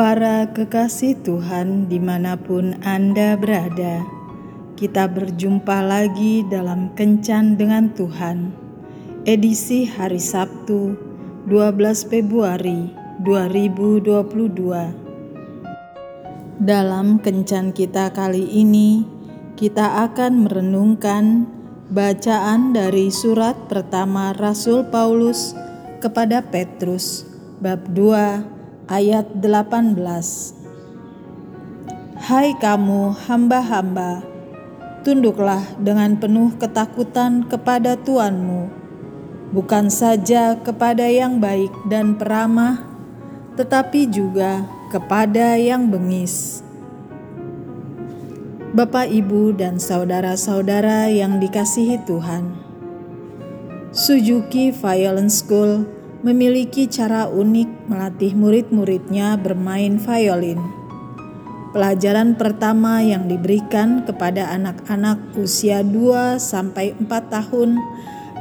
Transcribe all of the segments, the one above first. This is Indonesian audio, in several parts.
Para kekasih Tuhan, di mana pun Anda berada, kita berjumpa lagi dalam Kencan dengan Tuhan, edisi hari Sabtu, 12 Februari 2022. Dalam Kencan kita kali ini, kita akan merenungkan bacaan dari surat pertama Rasul Paulus kepada Petrus, bab 2 ayat 18 Hai kamu hamba-hamba tunduklah dengan penuh ketakutan kepada Tuanmu. Bukan saja kepada yang baik dan peramah tetapi juga kepada yang bengis. Bapak, Ibu, dan saudara-saudara yang dikasihi Tuhan, Suzuki Violence School memiliki cara unik melatih murid-muridnya bermain violin. Pelajaran pertama yang diberikan kepada anak-anak usia 2 sampai 4 tahun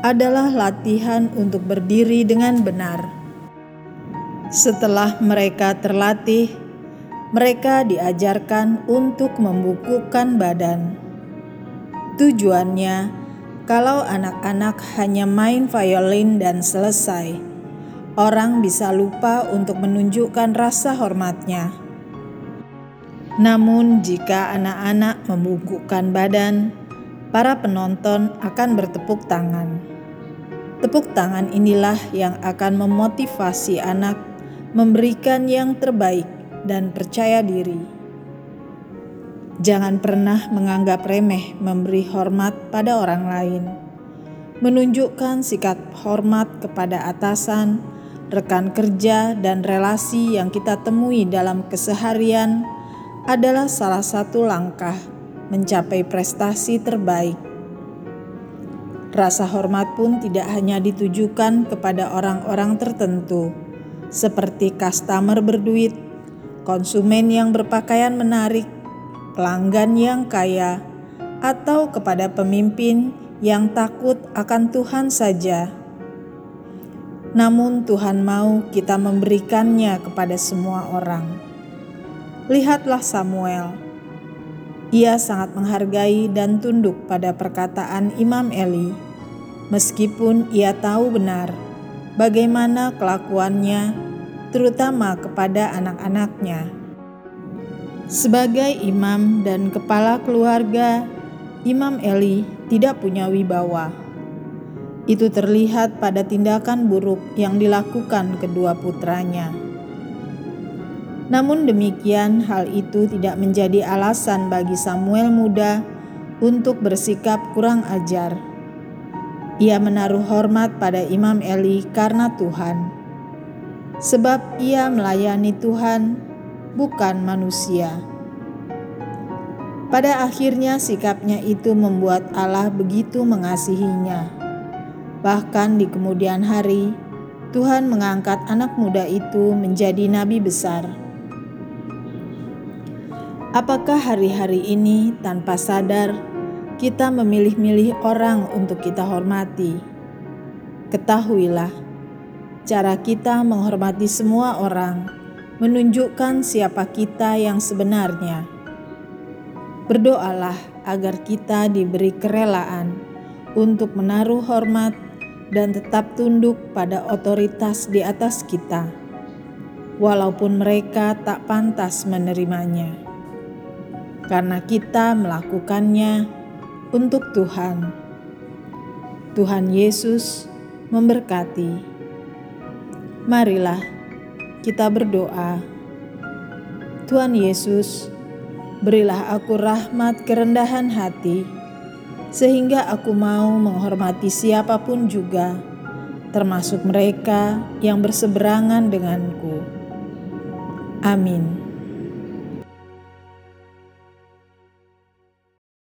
adalah latihan untuk berdiri dengan benar. Setelah mereka terlatih, mereka diajarkan untuk membukukan badan. Tujuannya, kalau anak-anak hanya main violin dan selesai, orang bisa lupa untuk menunjukkan rasa hormatnya. Namun, jika anak-anak membungkukkan badan, para penonton akan bertepuk tangan. Tepuk tangan inilah yang akan memotivasi anak memberikan yang terbaik dan percaya diri. Jangan pernah menganggap remeh memberi hormat pada orang lain. Menunjukkan sikap hormat kepada atasan rekan kerja, dan relasi yang kita temui dalam keseharian adalah salah satu langkah mencapai prestasi terbaik. Rasa hormat pun tidak hanya ditujukan kepada orang-orang tertentu, seperti customer berduit, konsumen yang berpakaian menarik, pelanggan yang kaya, atau kepada pemimpin yang takut akan Tuhan saja namun Tuhan mau kita memberikannya kepada semua orang. Lihatlah Samuel. Ia sangat menghargai dan tunduk pada perkataan Imam Eli, meskipun ia tahu benar bagaimana kelakuannya, terutama kepada anak-anaknya. Sebagai imam dan kepala keluarga, Imam Eli tidak punya wibawa itu terlihat pada tindakan buruk yang dilakukan kedua putranya. Namun demikian, hal itu tidak menjadi alasan bagi Samuel muda untuk bersikap kurang ajar. Ia menaruh hormat pada Imam Eli karena Tuhan, sebab ia melayani Tuhan, bukan manusia. Pada akhirnya, sikapnya itu membuat Allah begitu mengasihinya Bahkan di kemudian hari, Tuhan mengangkat anak muda itu menjadi nabi besar. Apakah hari-hari ini tanpa sadar kita memilih-milih orang untuk kita hormati? Ketahuilah, cara kita menghormati semua orang menunjukkan siapa kita yang sebenarnya. Berdoalah agar kita diberi kerelaan untuk menaruh hormat dan tetap tunduk pada otoritas di atas kita, walaupun mereka tak pantas menerimanya, karena kita melakukannya untuk Tuhan. Tuhan Yesus memberkati. Marilah kita berdoa. Tuhan Yesus, berilah aku rahmat kerendahan hati sehingga aku mau menghormati siapa pun juga, termasuk mereka yang berseberangan denganku. Amin.